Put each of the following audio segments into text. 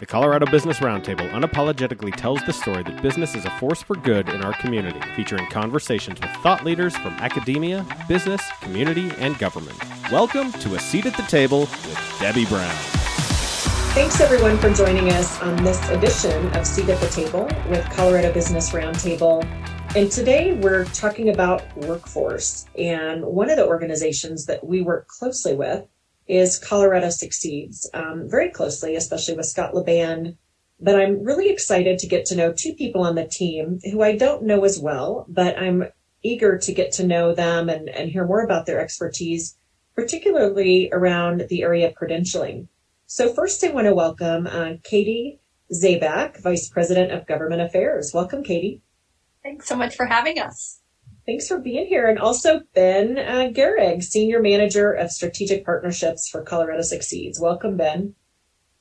The Colorado Business Roundtable unapologetically tells the story that business is a force for good in our community, featuring conversations with thought leaders from academia, business, community, and government. Welcome to A Seat at the Table with Debbie Brown. Thanks everyone for joining us on this edition of Seat at the Table with Colorado Business Roundtable. And today we're talking about workforce. And one of the organizations that we work closely with is Colorado Succeeds um, very closely, especially with Scott Laband. But I'm really excited to get to know two people on the team who I don't know as well, but I'm eager to get to know them and, and hear more about their expertise, particularly around the area of credentialing. So first I want to welcome uh, Katie Zaback, Vice President of Government Affairs. Welcome, Katie. Thanks so much for having us. Thanks for being here. And also Ben uh, Gehrig, Senior Manager of Strategic Partnerships for Colorado Succeeds. Welcome, Ben.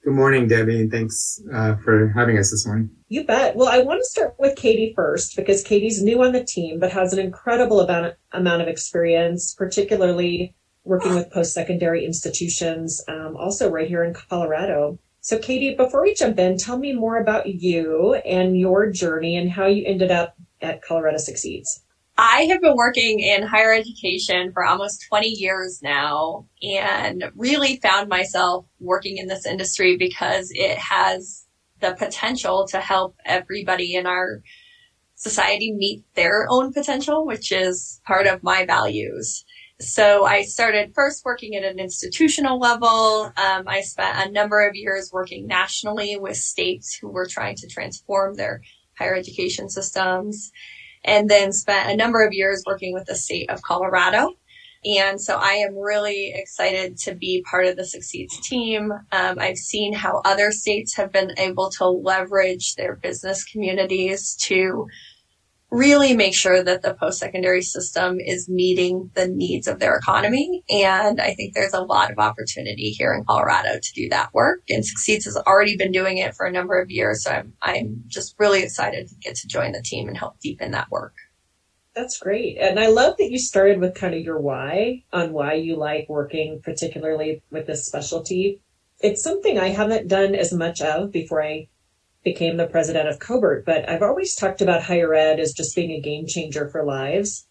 Good morning, Debbie, and thanks uh, for having us this morning. You bet. Well, I want to start with Katie first because Katie's new on the team, but has an incredible amount, amount of experience, particularly working with post-secondary institutions, um, also right here in Colorado. So, Katie, before we jump in, tell me more about you and your journey and how you ended up at Colorado Succeeds. I have been working in higher education for almost 20 years now and really found myself working in this industry because it has the potential to help everybody in our society meet their own potential, which is part of my values. So I started first working at an institutional level. Um, I spent a number of years working nationally with states who were trying to transform their higher education systems and then spent a number of years working with the state of Colorado. And so I am really excited to be part of the Succeeds team. Um, I've seen how other states have been able to leverage their business communities to really make sure that the post-secondary system is meeting the needs of their economy. And I think there's a lot of opportunity here in Colorado to do that work. And Succeeds has already been doing it for a number of years. So I'm, I'm just really excited to get to join the team and help deepen that work. That's great. And I love that you started with kind of your why on why you like working particularly with this specialty. It's something I haven't done as much of before I became the president of CoBRT, but I've always talked about higher ed as just being a game changer for lives.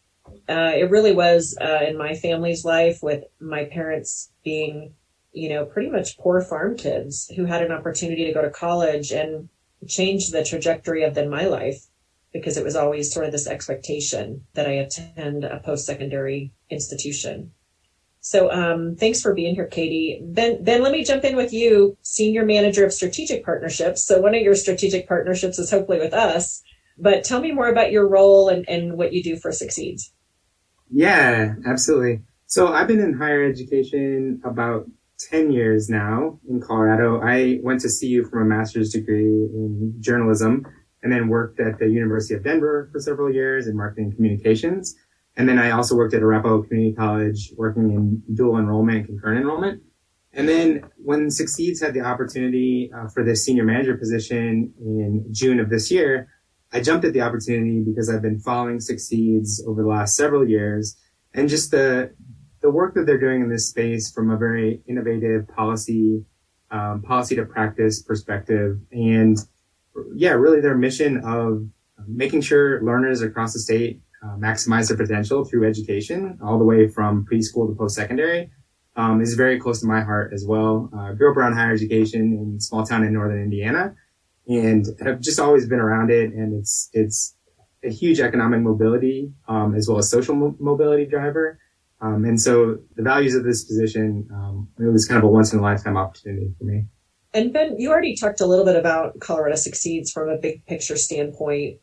Uh, it really was uh, in my family's life with my parents being, you know, pretty much poor farm kids who had an opportunity to go to college and change the trajectory of then my life because it was always sort of this expectation that I attend a post-secondary institution. So um, thanks for being here, Katie. Ben, Ben, let me jump in with you, Senior Manager of Strategic Partnerships. So one of your strategic partnerships is hopefully with us, but tell me more about your role and, and what you do for Succeeds. Yeah, absolutely. So I've been in higher education about 10 years now in Colorado. I went to CU for a master's degree in journalism and then worked at the University of Denver for several years in marketing communications. And then I also worked at Arapahoe Community College working in dual enrollment, and concurrent enrollment. And then when Succeeds had the opportunity uh, for this senior manager position in June of this year, I jumped at the opportunity because I've been following Succeeds over the last several years and just the, the work that they're doing in this space from a very innovative policy, um, policy to practice perspective. And yeah, really their mission of making sure learners across the state uh, maximize their potential through education, all the way from preschool to post-secondary, um, is very close to my heart as well. Uh, grew up around higher education in a small town in northern Indiana, and have just always been around it. And it's it's a huge economic mobility um, as well as social mo- mobility driver. Um, and so the values of this position, um, it was kind of a once in a lifetime opportunity for me. And Ben, you already talked a little bit about Colorado Succeeds from a big picture standpoint.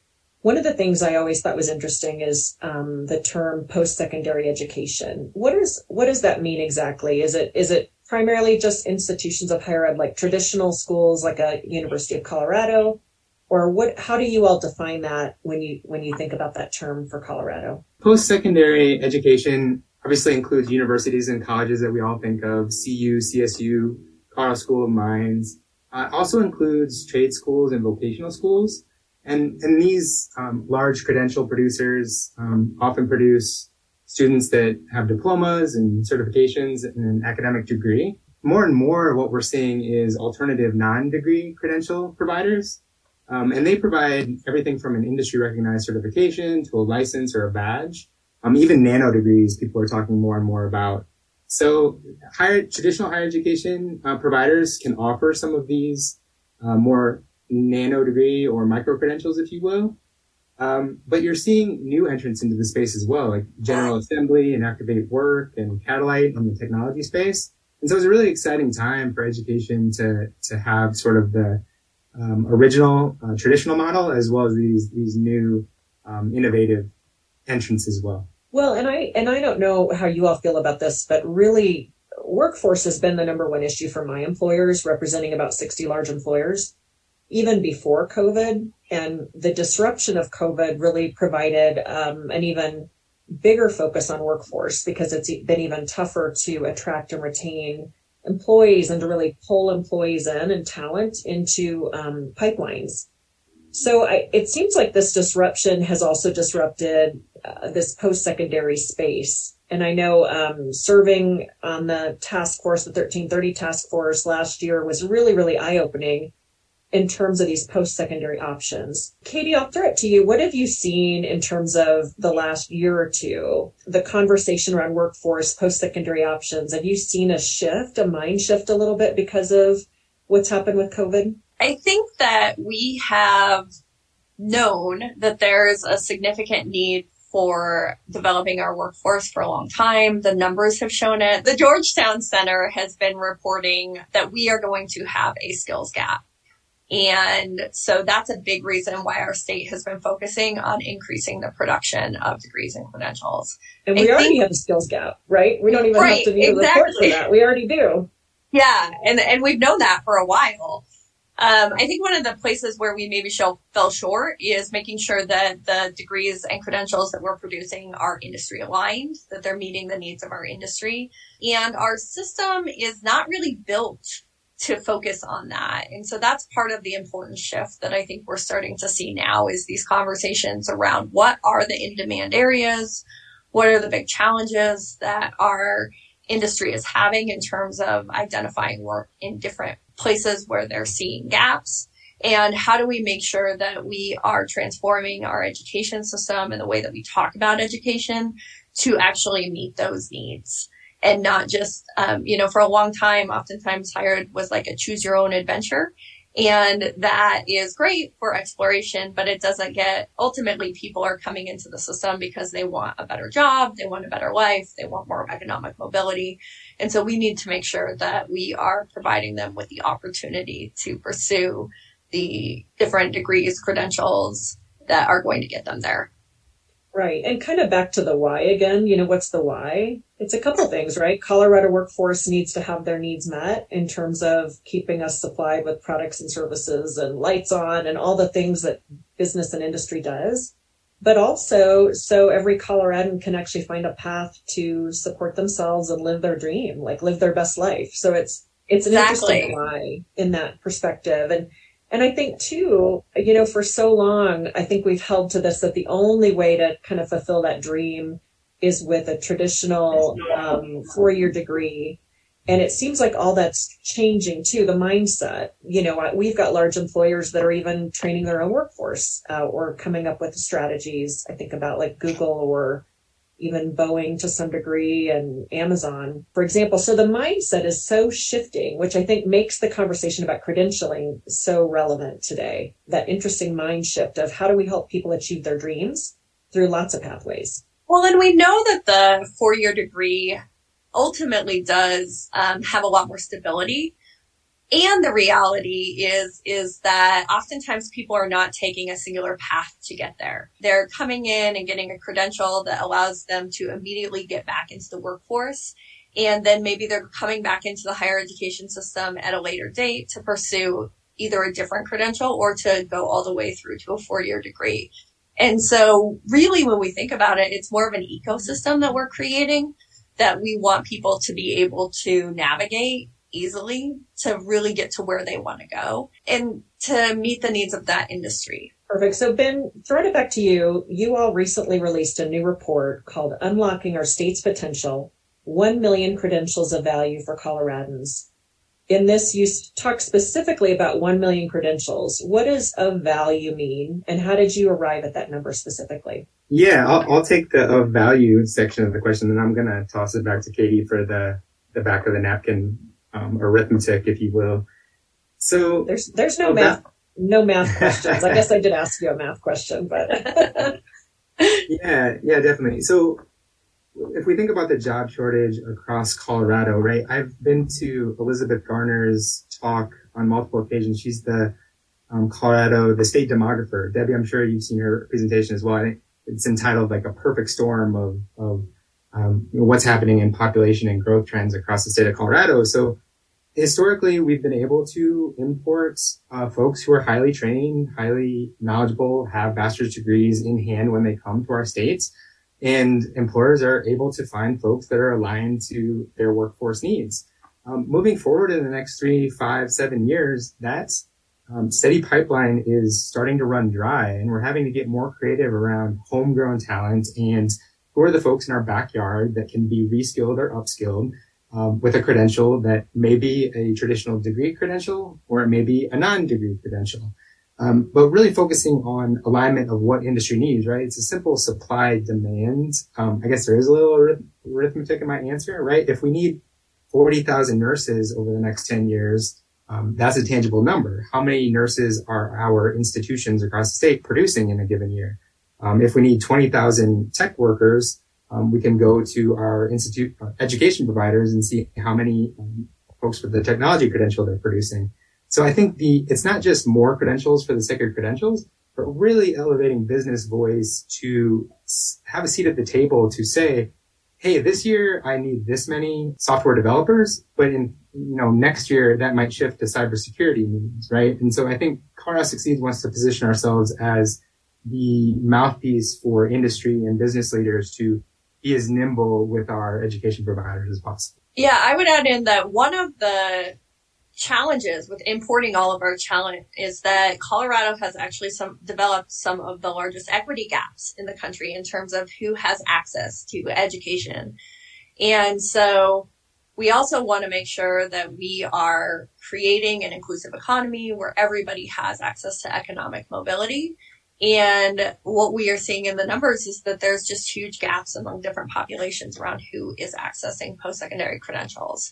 One of the things I always thought was interesting is um, the term post-secondary education. What is what does that mean exactly? Is it is it primarily just institutions of higher ed, like traditional schools, like a University of Colorado, or what? How do you all define that when you when you think about that term for Colorado? Post-secondary education obviously includes universities and colleges that we all think of: CU, CSU, Colorado School of Mines. Uh, also includes trade schools and vocational schools. And, and these um, large credential producers um, often produce students that have diplomas and certifications and an academic degree. more and more what we're seeing is alternative non-degree credential providers. Um, and they provide everything from an industry recognized certification to a license or a badge. Um, even nano degrees, people are talking more and more about. So higher, traditional higher education uh, providers can offer some of these uh, more nano degree or micro credentials, if you will. Um, but you're seeing new entrants into the space as well, like General Assembly and Activate Work and Catalyte in the technology space. And so it's a really exciting time for education to, to have sort of the um, original uh, traditional model as well as these, these new um, innovative entrants as well. Well, and I, and I don't know how you all feel about this, but really workforce has been the number one issue for my employers, representing about 60 large employers even before COVID. And the disruption of COVID really provided um, an even bigger focus on workforce because it's been even tougher to attract and retain employees and to really pull employees in and talent into um, pipelines. So I, it seems like this disruption has also disrupted uh, this post-secondary space. And I know um, serving on the task force, the 1330 task force last year was really, really eye-opening in terms of these post-secondary options. Katie, I'll throw it to you. What have you seen in terms of the last year or two, the conversation around workforce, post-secondary options? Have you seen a shift, a mind shift a little bit because of what's happened with COVID? I think that we have known that there's a significant need for developing our workforce for a long time. The numbers have shown it. The Georgetown Center has been reporting that we are going to have a skills gap and so that's a big reason why our state has been focusing on increasing the production of degrees and credentials. And we I already think, have a skills gap, right? We don't even right, have to need exactly. a report for that. We already do. Yeah. And, and we've known that for a while. Um, I think one of the places where we maybe show, fell short is making sure that the degrees and credentials that we're producing are industry aligned, that they're meeting the needs of our industry. And our system is not really built to focus on that. And so that's part of the important shift that I think we're starting to see now is these conversations around what are the in demand areas? What are the big challenges that our industry is having in terms of identifying work in different places where they're seeing gaps? And how do we make sure that we are transforming our education system and the way that we talk about education to actually meet those needs? And not just, um, you know, for a long time, oftentimes hired was like a choose your own adventure. And that is great for exploration, but it doesn't get, ultimately people are coming into the system because they want a better job. They want a better life. They want more economic mobility. And so we need to make sure that we are providing them with the opportunity to pursue the different degrees, credentials that are going to get them there. Right. And kind of back to the why again, you know, what's the why? It's a couple things, right? Colorado workforce needs to have their needs met in terms of keeping us supplied with products and services and lights on and all the things that business and industry does. But also so every Coloradan can actually find a path to support themselves and live their dream, like live their best life. So it's, it's an exactly. interesting why in that perspective. And and I think too, you know, for so long, I think we've held to this that the only way to kind of fulfill that dream is with a traditional um, four year degree. And it seems like all that's changing too, the mindset. You know, we've got large employers that are even training their own workforce uh, or coming up with strategies. I think about like Google or even Boeing to some degree and Amazon, for example. So the mindset is so shifting, which I think makes the conversation about credentialing so relevant today. That interesting mind shift of how do we help people achieve their dreams through lots of pathways. Well, and we know that the four year degree ultimately does um, have a lot more stability and the reality is, is that oftentimes people are not taking a singular path to get there. They're coming in and getting a credential that allows them to immediately get back into the workforce. And then maybe they're coming back into the higher education system at a later date to pursue either a different credential or to go all the way through to a four year degree. And so really when we think about it, it's more of an ecosystem that we're creating that we want people to be able to navigate easily to really get to where they want to go and to meet the needs of that industry. Perfect. So Ben, throwing it back to you, you all recently released a new report called Unlocking Our State's Potential, 1 million credentials of value for Coloradans. In this, you talk specifically about 1 million credentials. What does of value mean? And how did you arrive at that number specifically? Yeah, I'll, I'll take the of value section of the question, and I'm going to toss it back to Katie for the, the back of the napkin um, arithmetic, if you will. So there's there's no math no math questions. I guess I did ask you a math question, but yeah, yeah, definitely. So if we think about the job shortage across Colorado, right? I've been to Elizabeth Garner's talk on multiple occasions. She's the um, Colorado, the state demographer. Debbie, I'm sure you've seen her presentation as well. It's entitled like a perfect storm of, of um, what's happening in population and growth trends across the state of Colorado. So historically, we've been able to import uh, folks who are highly trained, highly knowledgeable, have bachelor's degrees in hand when they come to our states. And employers are able to find folks that are aligned to their workforce needs. Um, moving forward in the next three, five, seven years, that um, steady pipeline is starting to run dry, and we're having to get more creative around homegrown talent and who are the folks in our backyard that can be reskilled or upskilled um, with a credential that may be a traditional degree credential or it may be a non-degree credential. Um, but really focusing on alignment of what industry needs, right? It's a simple supply demand. Um, I guess there is a little arithmetic in my answer, right? If we need 40,000 nurses over the next 10 years, um, that's a tangible number. How many nurses are our institutions across the state producing in a given year? Um, if we need 20,000 tech workers, um, we can go to our institute uh, education providers and see how many um, folks with the technology credential they're producing. So I think the it's not just more credentials for the sake of credentials, but really elevating business voice to have a seat at the table to say, hey, this year I need this many software developers, but in you know next year that might shift to cybersecurity needs, right? And so I think Colorado Succeeds wants to position ourselves as the mouthpiece for industry and business leaders to be as nimble with our education providers as possible. Yeah, I would add in that one of the challenges with importing all of our talent is that Colorado has actually some developed some of the largest equity gaps in the country in terms of who has access to education. And so we also want to make sure that we are creating an inclusive economy where everybody has access to economic mobility and what we are seeing in the numbers is that there's just huge gaps among different populations around who is accessing post-secondary credentials.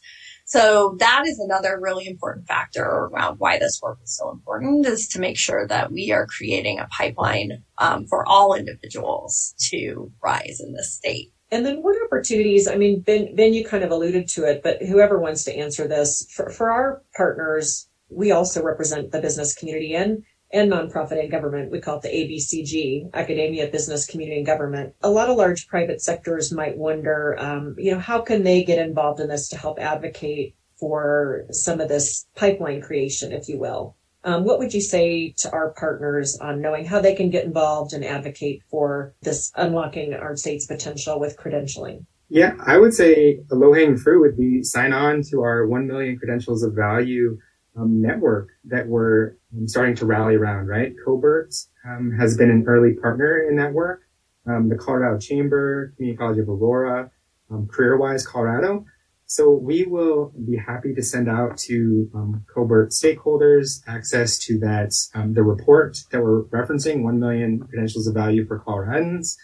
So that is another really important factor around why this work is so important is to make sure that we are creating a pipeline um, for all individuals to rise in this state. And then what opportunities, I mean, Ben, ben, you kind of alluded to it, but whoever wants to answer this, for, for our partners, we also represent the business community and and nonprofit and government. We call it the ABCG, academia, business, community, and government. A lot of large private sectors might wonder, um, you know, how can they get involved in this to help advocate for some of this pipeline creation, if you will? Um, what would you say to our partners on knowing how they can get involved and advocate for this unlocking our state's potential with credentialing? Yeah, I would say the low hanging fruit would be sign on to our 1 million credentials of value um, network that we're um, starting to rally around, right? CoBRT um, has been an early partner in that work. Um, the Colorado Chamber, Community College of Aurora, um, CareerWise Colorado. So we will be happy to send out to um, CoBRT stakeholders access to that, the report that we're referencing, 1 million credentials of value for Coloradans,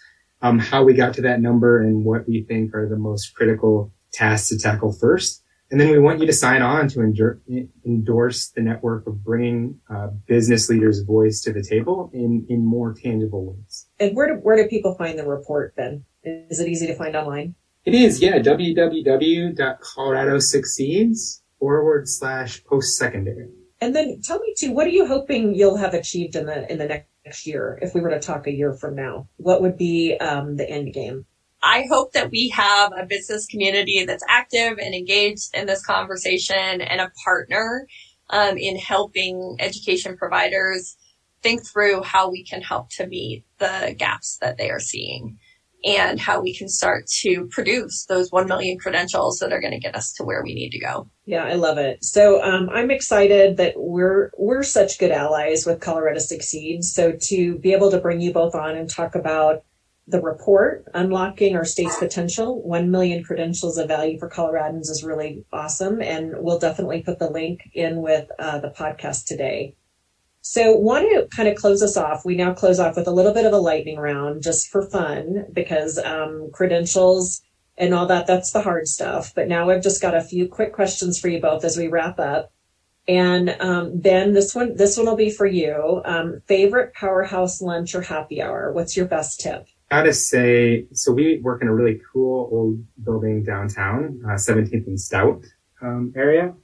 how we got to that number and what we think are the most critical tasks to tackle first. And then we want you to sign on to endure, endorse the network of bringing uh, business leaders' voice to the table in, in more tangible ways. And where do, where do people find the report then? Is it easy to find online? It is, yeah. www.coloradosucceeds forward slash post secondary. And then tell me too, what are you hoping you'll have achieved in the in the next year? If we were to talk a year from now, what would be um, the end game? I hope that we have a business community that's active and engaged in this conversation and a partner um, in helping education providers think through how we can help to meet the gaps that they are seeing and how we can start to produce those 1 million credentials that are going to get us to where we need to go. Yeah, I love it. So um, I'm excited that we're we're such good allies with Colorado Succeeds. So to be able to bring you both on and talk about the report, Unlocking Our State's Potential 1 Million Credentials of Value for Coloradans, is really awesome. And we'll definitely put the link in with uh, the podcast today. So, want to kind of close us off. We now close off with a little bit of a lightning round just for fun because um, credentials and all that, that's the hard stuff. But now I've just got a few quick questions for you both as we wrap up. And um, Ben, this one, this one will be for you. Um, favorite powerhouse lunch or happy hour? What's your best tip? Gotta say, so we work in a really cool old building downtown, uh, 17th and Stout um, area.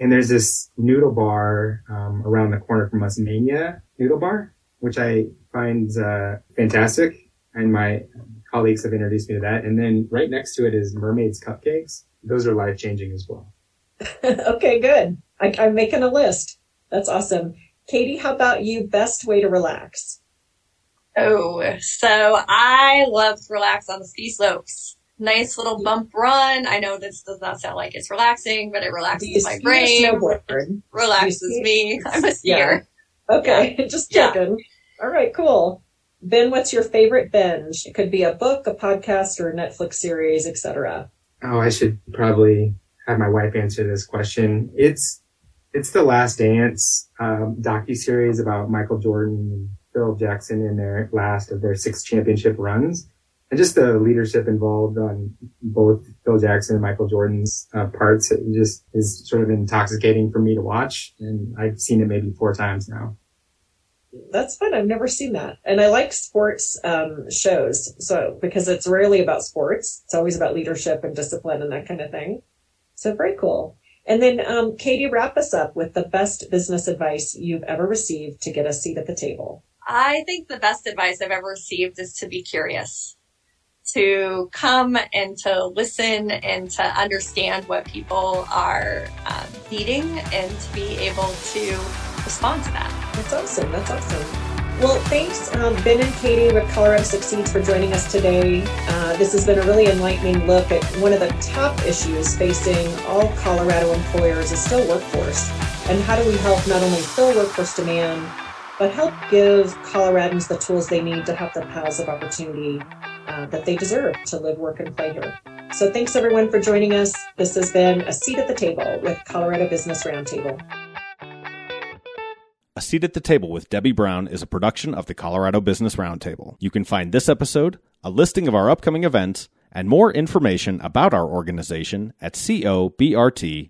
And there's this noodle bar um, around the corner from us, Menya Noodle Bar, which I find uh, fantastic. And my colleagues have introduced me to that. And then right next to it is Mermaid's Cupcakes. Those are life changing as well. okay, good. I, I'm making a list. That's awesome. Katie, how about you? Best way to relax? Oh, so I love to relax on the ski slopes. Nice little bump run. I know this does not sound like it's relaxing, but it relaxes my brain. Relaxes me. I'm a skier. Yeah. Okay, just checking. Yeah. All right, cool. Ben, what's your favorite binge? It could be a book, a podcast, or a Netflix series, etc. Oh, I should probably have my wife answer this question. It's it's the Last Dance um, docu series about Michael Jordan Phil Jackson in their last of their six championship runs. And just the leadership involved on both Phil Jackson and Michael Jordan's uh, parts it just is sort of intoxicating for me to watch. And I've seen it maybe four times now. That's fun. I've never seen that. And I like sports um, shows. So, because it's rarely about sports, it's always about leadership and discipline and that kind of thing. So, very cool. And then, um, Katie, wrap us up with the best business advice you've ever received to get a seat at the table. I think the best advice I've ever received is to be curious, to come and to listen and to understand what people are um, needing and to be able to respond to that. That's awesome. That's awesome. Well, thanks, um, Ben and Katie with Colorado Succeeds for joining us today. Uh, this has been a really enlightening look at one of the top issues facing all Colorado employers is still workforce. And how do we help not only fill workforce demand, but help give Coloradans the tools they need to have the paths of opportunity uh, that they deserve to live, work, and play here. So thanks everyone for joining us. This has been A Seat at the Table with Colorado Business Roundtable. A Seat at the Table with Debbie Brown is a production of the Colorado Business Roundtable. You can find this episode, a listing of our upcoming events, and more information about our organization at cobrt.com.